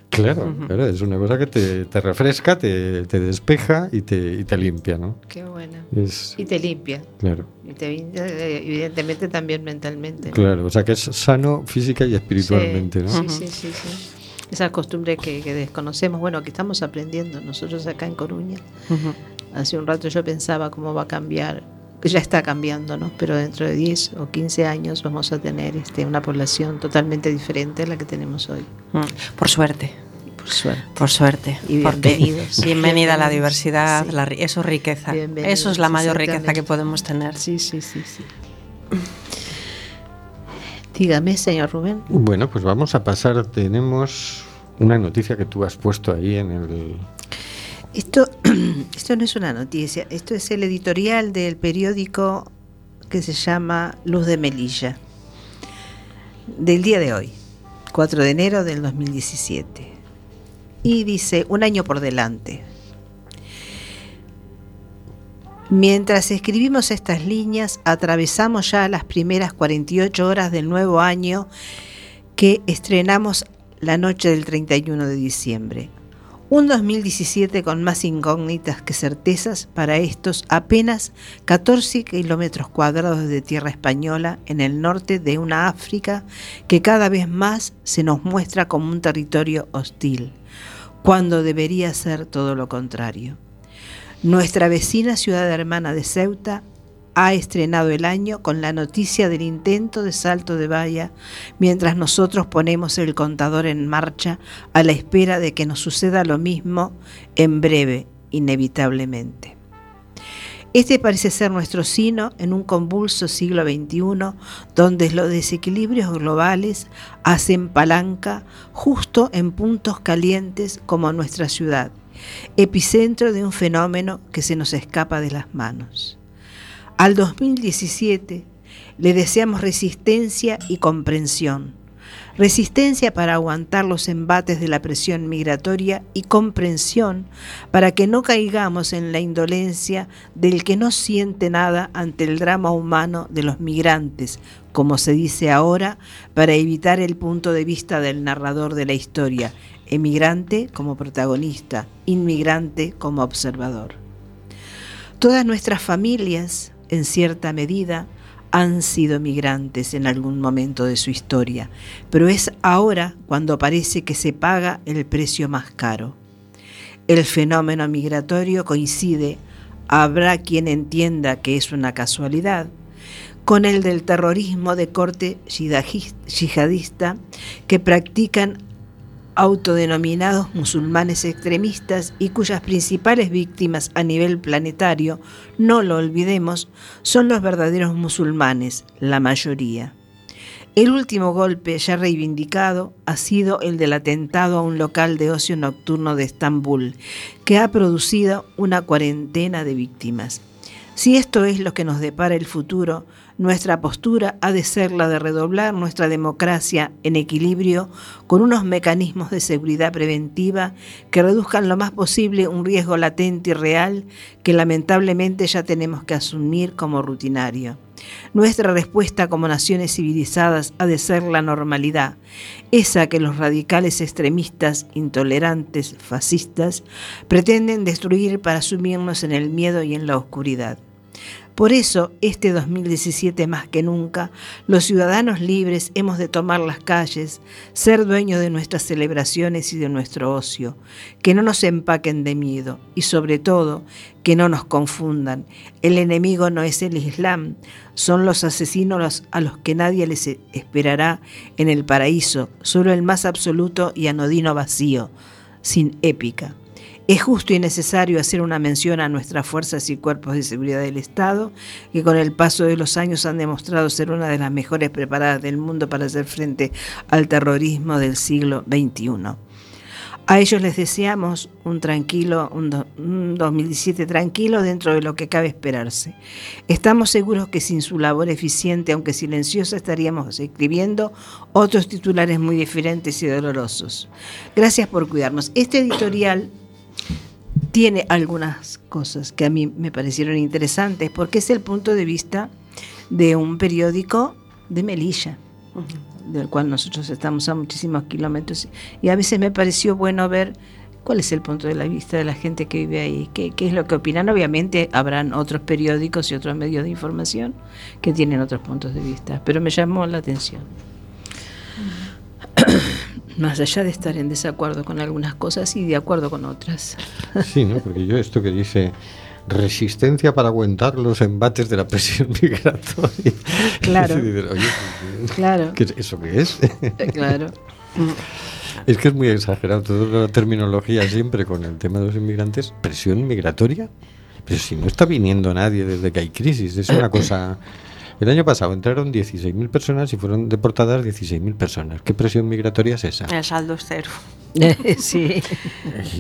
Claro, uh -huh. claro, es una cosa que te, te refresca, te, te, despeja y te, y te limpia, ¿no? Qué bueno. Es, y te limpia. Claro. Y te, evidentemente también mentalmente. ¿no? Claro, o sea que es sano física y espiritualmente, sí, ¿no? Sí, uh -huh. sí, sí, sí. Esa costumbre que, que, desconocemos, bueno, que estamos aprendiendo nosotros acá en Coruña. Uh -huh. Hace un rato yo pensaba cómo va a cambiar que ya está cambiando, ¿no? Pero dentro de 10 o 15 años vamos a tener este, una población totalmente diferente a la que tenemos hoy. Por suerte. Por suerte. Por suerte. Y bienvenidos. <laughs> Bienvenida a la diversidad, sí. la, eso es riqueza. Eso es la mayor riqueza que podemos tener. Sí, sí, sí, sí. Dígame, señor Rubén. Bueno, pues vamos a pasar. Tenemos una noticia que tú has puesto ahí en el, esto, <clears throat> esto no es una noticia, esto es el editorial del periódico que se llama Luz de Melilla, del día de hoy, 4 de enero del 2017. Y dice, un año por delante. Mientras escribimos estas líneas, atravesamos ya las primeras 48 horas del nuevo año que estrenamos la noche del 31 de diciembre. Un 2017 con más incógnitas que certezas para estos apenas 14 kilómetros cuadrados de tierra española en el norte de una África que cada vez más se nos muestra como un territorio hostil, cuando debería ser todo lo contrario. Nuestra vecina ciudad hermana de Ceuta ha estrenado el año con la noticia del intento de salto de valla, mientras nosotros ponemos el contador en marcha a la espera de que nos suceda lo mismo en breve, inevitablemente. Este parece ser nuestro sino en un convulso siglo XXI, donde los desequilibrios globales hacen palanca justo en puntos calientes como nuestra ciudad, epicentro de un fenómeno que se nos escapa de las manos. Al 2017 le deseamos resistencia y comprensión. resistencia para aguantar los embates de la presión migratoria y comprensión para que no caigamos en la indolencia del que no siente nada ante el drama humano de los migrantes, como se dice ahora, para evitar el punto de vista del narrador de la historia, emigrante como protagonista, inmigrante como observador. Todas nuestras familias, en cierta medida, han sido migrantes en algún momento de su historia, pero es ahora cuando parece que se paga el precio más caro. El fenómeno migratorio coincide, habrá quien entienda que es una casualidad, con el del terrorismo de corte yihadista que practican autodenominados musulmanes extremistas y cuyas principales víctimas a nivel planetario, no lo olvidemos, son los verdaderos musulmanes, la mayoría. El último golpe ya reivindicado ha sido el del atentado a un local de ocio nocturno de Estambul, que ha producido una cuarentena de víctimas. Si esto es lo que nos depara el futuro, nuestra postura ha de ser la de redoblar nuestra democracia en equilibrio con unos mecanismos de seguridad preventiva que reduzcan lo más posible un riesgo latente y real que lamentablemente ya tenemos que asumir como rutinario. Nuestra respuesta como naciones civilizadas ha de ser la normalidad, esa que los radicales extremistas, intolerantes, fascistas, pretenden destruir para sumirnos en el miedo y en la oscuridad. Por eso, este 2017 más que nunca, los ciudadanos libres hemos de tomar las calles, ser dueños de nuestras celebraciones y de nuestro ocio, que no nos empaquen de miedo y sobre todo que no nos confundan. El enemigo no es el Islam, son los asesinos a los que nadie les esperará en el paraíso, solo el más absoluto y anodino vacío, sin épica. Es justo y necesario hacer una mención a nuestras fuerzas y cuerpos de seguridad del Estado, que con el paso de los años han demostrado ser una de las mejores preparadas del mundo para hacer frente al terrorismo del siglo XXI. A ellos les deseamos un tranquilo, un, 2017 tranquilo dentro de lo que cabe esperarse. Estamos seguros que sin su labor eficiente, aunque silenciosa, estaríamos escribiendo otros titulares muy diferentes y dolorosos. Gracias por cuidarnos. Este editorial tiene algunas cosas que a mí me parecieron interesantes, porque es el punto de vista de un periódico de Melilla, del cual nosotros estamos a muchísimos kilómetros, y a veces me pareció bueno ver cuál es el punto de la vista de la gente que vive ahí, qué, qué es lo que opinan. Obviamente habrán otros periódicos y otros medios de información que tienen otros puntos de vista, pero me llamó la atención más allá de estar en desacuerdo con algunas cosas y de acuerdo con otras. Sí, ¿no? porque yo esto que dice resistencia para aguantar los embates de la presión <laughs> migratoria. Claro. <laughs> claro. ¿Eso qué es? Claro. Es que es muy exagerado toda la terminología siempre con el tema de los inmigrantes. ¿Presión migratoria? Pero si no está viniendo nadie desde que hay crisis, es una cosa el año pasado entraron 16.000 personas y fueron deportadas 16.000 personas. ¿Qué presión migratoria es esa? El saldo es cero. <laughs> sí.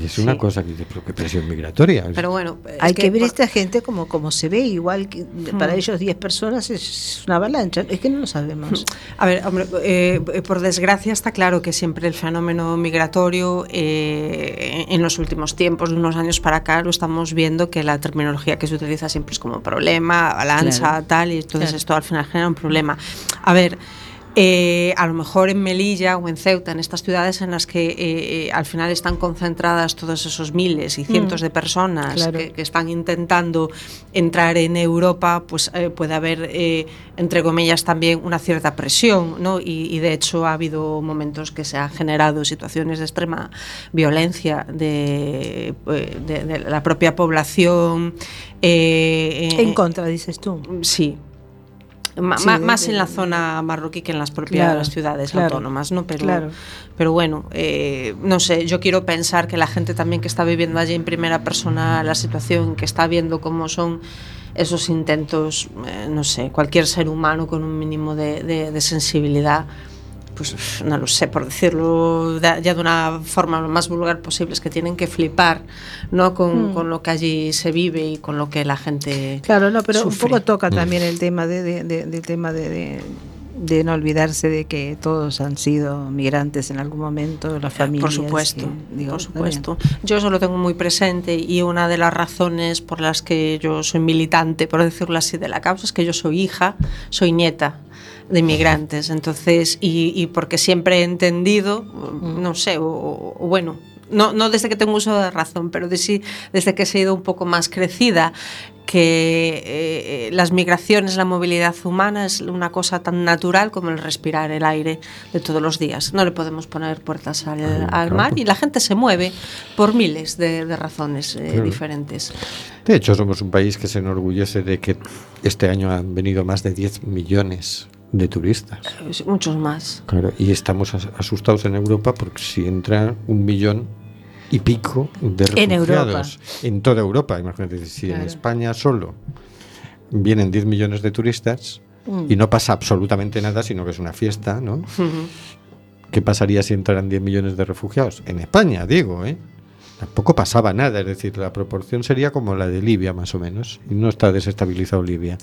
Es una cosa que qué presión migratoria. Pero bueno, hay que, ver esta gente como, como se ve, igual que para ellos 10 personas es una avalancha, es que no lo sabemos. A ver, hombre, eh, por desgracia está claro que siempre el fenómeno migratorio eh, en los últimos tiempos, de unos años para acá, lo estamos viendo que la terminología que se utiliza siempre es como problema, avalancha, tal, y entonces esto al final genera un problema. A ver, eh, a lo mejor en Melilla o en Ceuta, en estas ciudades en las que eh, eh, al final están concentradas todos esos miles y cientos mm, de personas que, están intentando entrar en Europa, pues puede haber, entre comillas, también una cierta presión, ¿no? Y, de hecho ha habido momentos que se han generado situaciones de extrema violencia de, de la propia población. en contra, dices tú. Sí, más en la zona marroquí que en las propias ciudades autónomas, ¿no? Pero, pero bueno, eh, no sé, yo quiero pensar que la gente también que está viviendo allí en primera persona la situación, que está viendo cómo son esos intentos, eh, no sé, cualquier ser humano con un mínimo de sensibilidad pues no lo sé, por decirlo ya de una forma lo más vulgar posible, es que tienen que flipar ¿no? Con, mm. con, lo que allí se vive y con lo que la gente. Claro, no, pero un poco toca mm. también el tema de, de, tema de, de no olvidarse de que todos han sido migrantes en algún momento, las familias. Por supuesto, y, digo, por supuesto. Yo eso lo tengo muy presente y una de las razones por las que yo soy militante, por decirlo así, de la causa es que yo soy hija, soy nieta de inmigrantes, entonces, y, y porque siempre he entendido, no sé, o, o bueno, no, no desde que tengo uso de razón, pero de sí, desde que he sido un poco más crecida, que eh, las migraciones, la movilidad humana es una cosa tan natural como el respirar el aire de todos los días. No le podemos poner puertas al, al claro. mar y la gente se mueve por miles de, de razones eh, Claro. diferentes. De hecho, somos un país que se enorgullece de que este año han venido más de 10 millones de turistas. Muchos más. Claro, y estamos as- asustados en Europa porque si entra un millón y pico de refugiados en toda Europa, imagínate, si en. España solo vienen 10 millones de turistas Mm. y no pasa absolutamente nada, sino que es una fiesta, ¿no? ¿Qué pasaría si entraran 10 millones de refugiados? En España, digo, ¿eh? Tampoco pasaba nada, es decir, la proporción sería como la de Libia, más o menos, y no está desestabilizado Libia.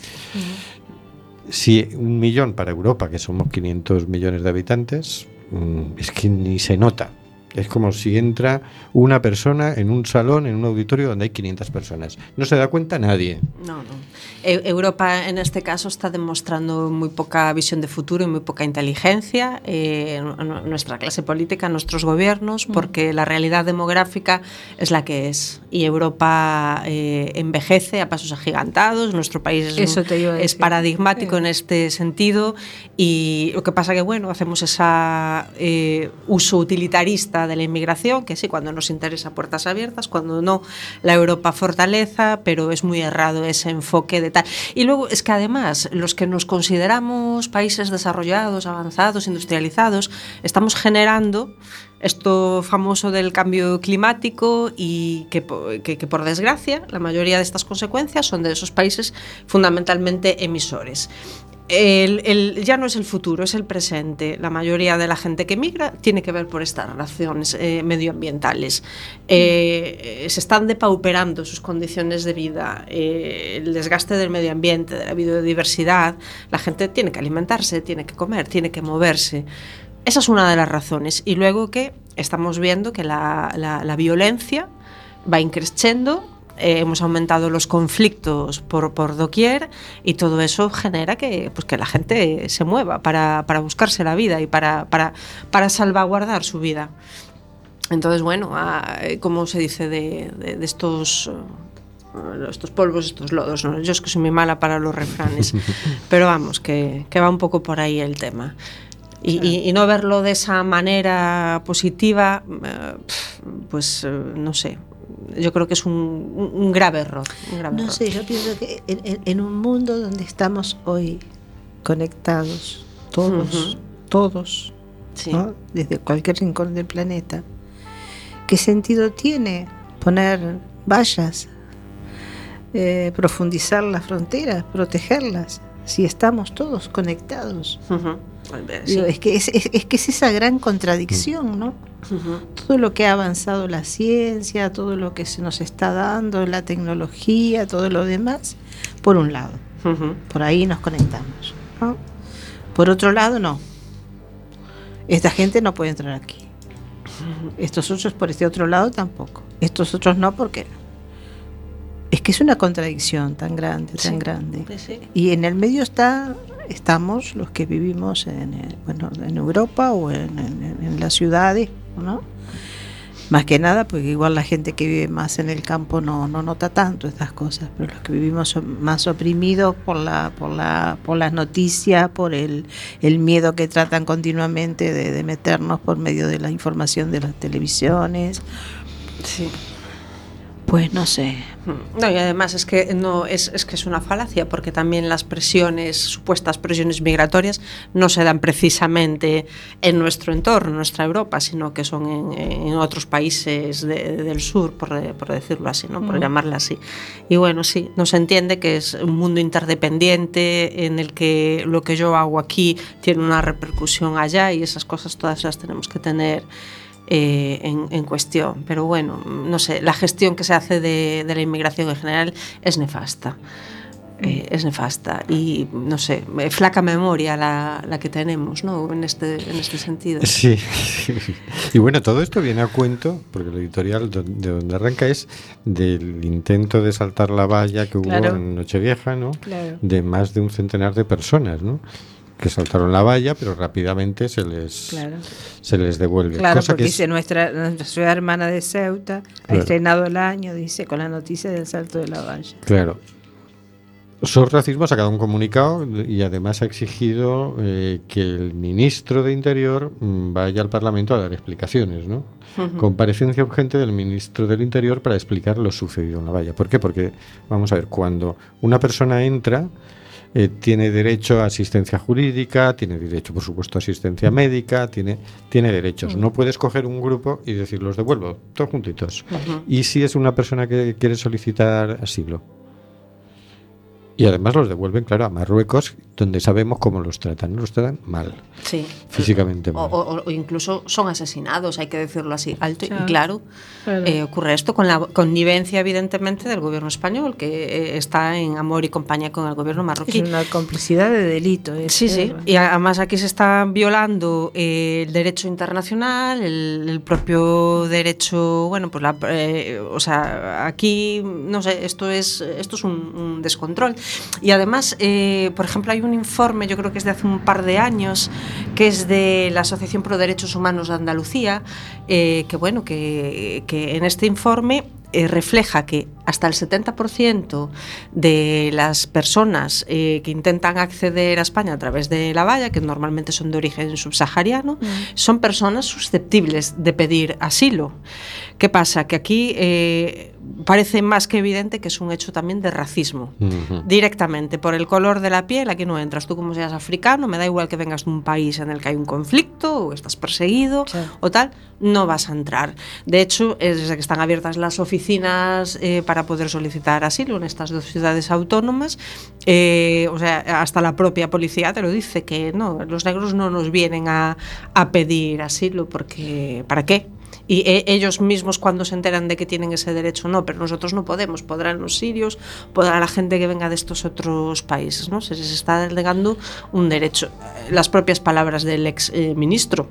Si un millón para Europa, que somos 500 millones de habitantes, mm, es que ni se nota. Es como si entra una persona en un salón, en un auditorio donde hay 500 personas. No se da cuenta nadie. No, no. E- Europa en este caso está demostrando muy poca visión de futuro y muy poca inteligencia, eh, nu- nuestra clase política, nuestros gobiernos, porque la realidad demográfica es la que es. Y Europa eh, envejece a pasos agigantados, nuestro país es, Eso un- paradigmático Sí. en este sentido y lo que pasa que, bueno, hacemos esa eh, uso utilitarista de la inmigración, que sí, cuando nos interesa puertas abiertas, cuando no, la Europa fortaleza, pero es muy errado ese enfoque de tal. Y luego es que además, los que nos consideramos países desarrollados, avanzados, industrializados, estamos generando esto famoso del cambio climático y que, que- que, por desgracia la mayoría de estas consecuencias son de esos países fundamentalmente emisores. El- el- ya no es el futuro, es el presente. La mayoría de la gente que migra tiene que ver por estas relaciones eh, medioambientales. Eh, eh, se están depauperando sus condiciones de vida, eh, el desgaste del medio ambiente, de la biodiversidad. La gente tiene que alimentarse, tiene que comer, tiene que moverse. Esa es una de las razones. Y luego que estamos viendo que la, la- la violencia va increciendo, eh, hemos aumentado los conflictos por, por doquier y todo eso genera que, pues, que la gente se mueva para, para buscarse la vida y para, para, para salvaguardar su vida. Entonces, bueno, ah, eh, ¿cómo se dice de, de- de estos... eh, estos polvos, estos lodos, ¿no? Yo es que soy muy mala para los refranes, <laughs> pero vamos, que, que va un poco por ahí el tema. Y, y- y no verlo de esa manera positiva, pues no sé, yo creo que es un, un- grave error. un grave No error. sé, yo pienso que en, un mundo donde estamos hoy conectados, todos, todos, Sí. ¿no? desde cualquier rincón del planeta, ¿qué sentido tiene poner vallas, eh, profundizar las fronteras, protegerlas, si estamos todos conectados? Sí. Digo, es, que es, es- es que es esa gran contradicción, ¿no? Todo lo que ha avanzado la ciencia, todo lo que se nos está dando, la tecnología, todo lo demás, por un lado, por ahí nos conectamos. ¿no? Por otro lado, no. Esta gente no puede entrar aquí. Estos otros por este otro lado tampoco. Estos otros no porque es que es una contradicción tan grande, tan grande. Sí. Y en el medio está, estamos los que vivimos en, bueno, en Europa o en, en- las ciudades, ¿no? Más que nada, porque igual la gente que vive más en el campo no, no nota tanto estas cosas, pero los que vivimos más oprimidos por la, por la, por las noticias, por el, el miedo que tratan continuamente de, de meternos por medio de la información de las televisiones, Sí. Pues no sé. No, y además es que no es, es que es una falacia, porque también las presiones, supuestas presiones migratorias, no se dan precisamente en nuestro entorno, en nuestra Europa, sino que son en, en otros países de- del sur, por, por decirlo así, ¿no? por llamarla así. Y bueno, sí, nos entiende que es un mundo interdependiente en el que lo que yo hago aquí tiene una repercusión allá y esas cosas todas las tenemos que tener eh, en, en cuestión. Pero bueno, no sé, la gestión que se hace de, de la inmigración en general es nefasta. eh, es nefasta y no sé, eh, flaca memoria la, la que tenemos ¿no? en, este, en este sentido. <laughs> Sí, sí. Y bueno, todo esto viene a cuento, porque el editorial de donde arranca es del intento de saltar la valla que hubo Claro. en Nochevieja, ¿no? Claro. De más de un centenar de personas, ¿no? Que saltaron la valla, pero rápidamente se les, Claro. se les devuelve. Claro, Cosa porque que es- dice nuestra, nuestra ciudad hermana de Ceuta ha estrenado el año, dice, con la noticia del salto de la valla. Claro. SOS Racismo ha sacado un comunicado y además ha exigido eh, que el ministro de Interior mm, vaya al Parlamento a dar explicaciones, ¿no? Comparecencia urgente del ministro del Interior para explicar lo sucedido en la valla. ¿Por qué? Porque, vamos a ver, cuando una persona entra, eh, tiene derecho a asistencia jurídica, tiene derecho, por supuesto, a asistencia médica, tiene, tiene derechos. No puedes coger un grupo y decir, los devuelvo, todos juntitos. Y si es una persona que quiere solicitar asilo. Y además los devuelven, claro, a Marruecos, donde sabemos cómo los tratan. Los tratan mal, Sí. físicamente O, mal. o- o incluso son asesinados, hay que decirlo así, alto Claro. y claro. Claro. Eh, ocurre esto con la connivencia, evidentemente, del gobierno español, que eh, está en amor y compañía con el gobierno marroquí. Es una complicidad de delito. es Sí, sí. Y además aquí se está violando eh, el derecho internacional, el, el propio derecho, bueno, pues la, eh, o sea, aquí, no sé, esto es, esto es un, un descontrol. Y además, eh, por ejemplo, hay un informe, yo creo que es de hace un par de años, que es de la Asociación Pro Derechos Humanos de Andalucía, eh, que bueno, que, que en este informe eh, refleja que hasta el 70% de las personas eh, que intentan acceder a España a través de la valla, que normalmente son de origen subsahariano, son personas susceptibles de pedir asilo. ¿Qué pasa? Que aquí eh, parece más que evidente que es un hecho también de racismo. Directamente, por el color de la piel, aquí no entras. Tú como seas africano, me da igual que vengas de un país en el que hay un conflicto o estás perseguido Sí. o tal, no vas a entrar. De hecho, es desde que están abiertas las oficinas eh, para poder solicitar asilo en estas dos ciudades autónomas, eh, o sea, hasta la propia policía te lo dice, que no, los negros no nos vienen a, a pedir asilo porque, ¿para qué? Y e- ellos mismos cuando se enteran de que tienen ese derecho, no, pero nosotros no podemos, podrán los sirios, podrá la gente que venga de estos otros países, ¿no? Se les está delegando un derecho. Eh, Las propias palabras del ex eh, ministro.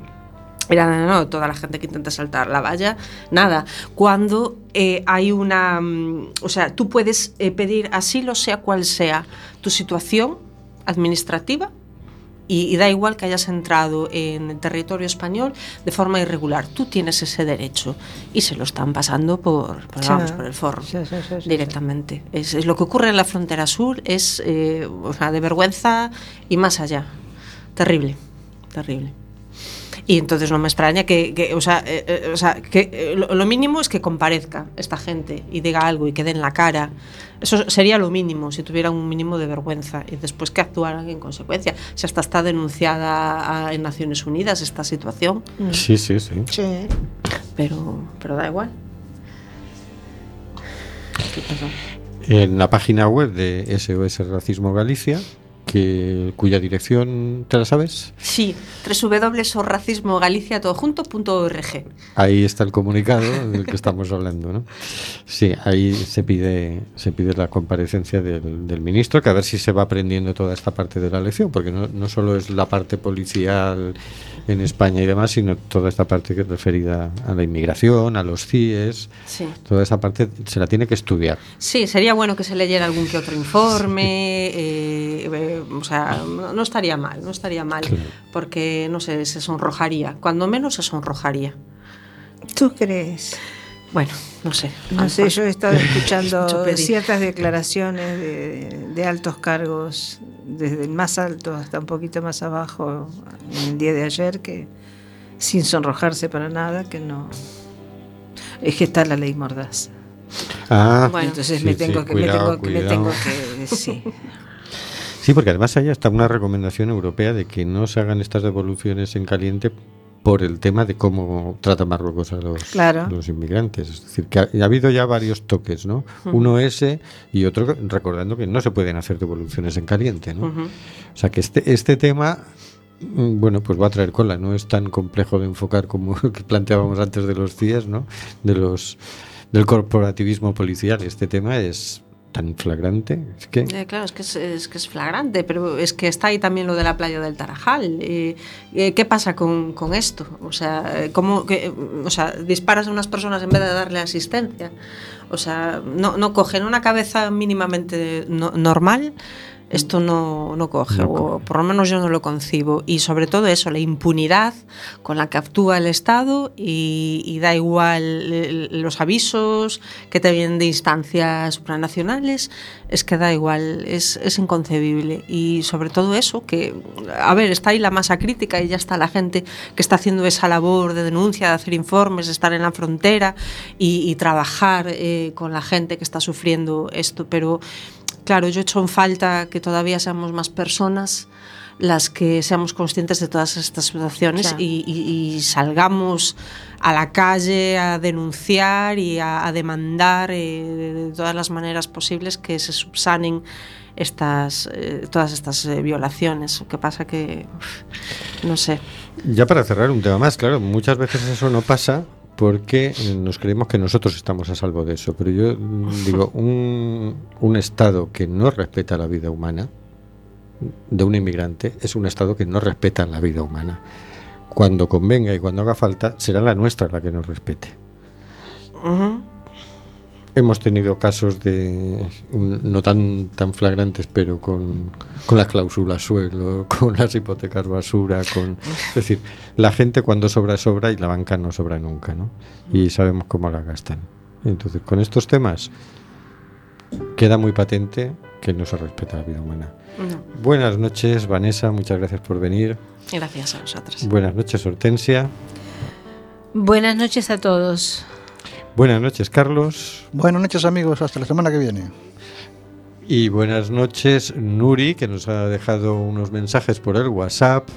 Era, no, no, toda la gente que intenta saltar la valla, nada. Cuando eh, hay una. mm, O sea, tú puedes eh, pedir asilo, sea cual sea tu situación administrativa, y, y, da igual que hayas entrado en el territorio español de forma irregular, tú tienes ese derecho y se lo están pasando por, por, sí, vamos, por el forro sí, sí, directamente. Es, es, lo que ocurre en la frontera sur, es eh, o sea, de vergüenza y más allá. Terrible, terrible. Y entonces no me extraña que, que, o sea, eh, eh, o sea, que eh, lo, lo mínimo es que comparezca esta gente y diga algo y que den la cara. Eso sería lo mínimo, si tuvieran un mínimo de vergüenza y después que actuaran en consecuencia. Si hasta está denunciada a- en Naciones Unidas esta situación, Sí, sí, sí. Sí. pero, pero da igual. ¿Qué pasó? En la página web de SOS Racismo Galicia, que, cuya dirección, ¿te la sabes? Sí, www.racismogalicia.org. Ahí está el comunicado del que estamos hablando, ¿no? Sí, ahí se pide, se pide la comparecencia del, del ministro, que a ver si se va aprendiendo toda esta parte de la lección, porque no, no solo es la parte policial en España y demás, sino toda esta parte que es referida a la inmigración, a los CIES, Sí. toda esa parte se la tiene que estudiar. Sí, sería bueno que se leyera algún que otro informe, eh, eh, o sea, no, no estaría mal, no estaría mal, Claro. porque, no sé, se sonrojaría, cuando menos se sonrojaría. ¿Tú crees? Bueno, no sé. No sé, yo he estado <laughs> escuchando ciertas declaraciones de, de altos cargos, desde el más alto hasta un poquito más abajo, en el día de ayer, que sin sonrojarse para nada, que no. Es que está la ley Mordaza. Ah, Bueno. Entonces sí, me sí, tengo que, cuidado, me tengo que, me cuidado. tengo que, sí. <laughs> Sí, porque además hay hasta una recomendación europea de que no se hagan estas devoluciones en caliente por el tema de cómo trata Marruecos a los, Claro. los inmigrantes. Es decir, que ha, ha habido ya varios toques, ¿no? Uno ese y otro recordando que no se pueden hacer devoluciones en caliente, ¿no? O sea que este, este tema, mm, bueno, pues va a traer cola. No es tan complejo de enfocar como el <laughs> que planteábamos antes de los CIES, ¿no? De los, del corporativismo policial. Este tema es tan flagrante. Es que Eh, claro, es que es, es que es flagrante, pero es que está ahí también lo de la playa del Tarajal. Eh, eh, ¿Qué pasa con, con esto? O sea, eh, ¿cómo, que, o sea, disparas a unas personas en vez de darle asistencia. O sea, no, no cogen una cabeza mínimamente no- normal. Esto no, no coge, No o por lo menos yo no lo concibo. Y sobre todo eso, la impunidad con la que actúa el Estado y, y da igual eh, los avisos que te vienen de instancias supranacionales, es que da igual, es, es inconcebible. Y sobre todo eso, que, a ver, está ahí la masa crítica y ya está la gente que está haciendo esa labor de denuncia, de hacer informes, de estar en la frontera y, y trabajar eh, con la gente que está sufriendo esto, pero Claro, yo echo en falta que todavía seamos más personas las que seamos conscientes de todas estas situaciones Claro. y, y- y salgamos a la calle a denunciar y a, a demandar eh, de, todas las maneras posibles que se subsanen estas, eh, todas estas eh, violaciones. Lo que pasa que, uf, no sé. Ya para cerrar un tema más, claro, muchas veces eso no pasa porque eh, nos creemos que nosotros estamos a salvo de eso. Pero yo mm, <laughs> digo, un, un Estado que no respeta la vida humana de un inmigrante es un Estado que no respeta la vida humana. Cuando convenga y cuando haga falta, será la nuestra la que nos respete. Ujú. Hemos tenido casos de mm, no tan tan flagrantes, pero con, con las cláusulas suelo, <laughs> con las hipotecas basura, con es decir, la gente cuando sobra sobra y la banca no sobra nunca, ¿no? Y sabemos cómo la gastan. Entonces, con estos temas queda muy patente que no se respeta la vida humana. No. Buenas noches, Vanessa, muchas gracias por venir. Gracias a vosotras. Buenas noches, Hortensia. Buenas noches a todos. Buenas noches, Carlos. Buenas noches amigos, hasta la semana que viene. Y buenas noches, Nuri, que nos ha dejado unos mensajes por el WhatsApp.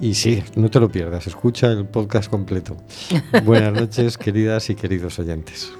Y sí, no te lo pierdas, escucha el podcast completo. <laughs> Buenas noches, queridas y queridos oyentes.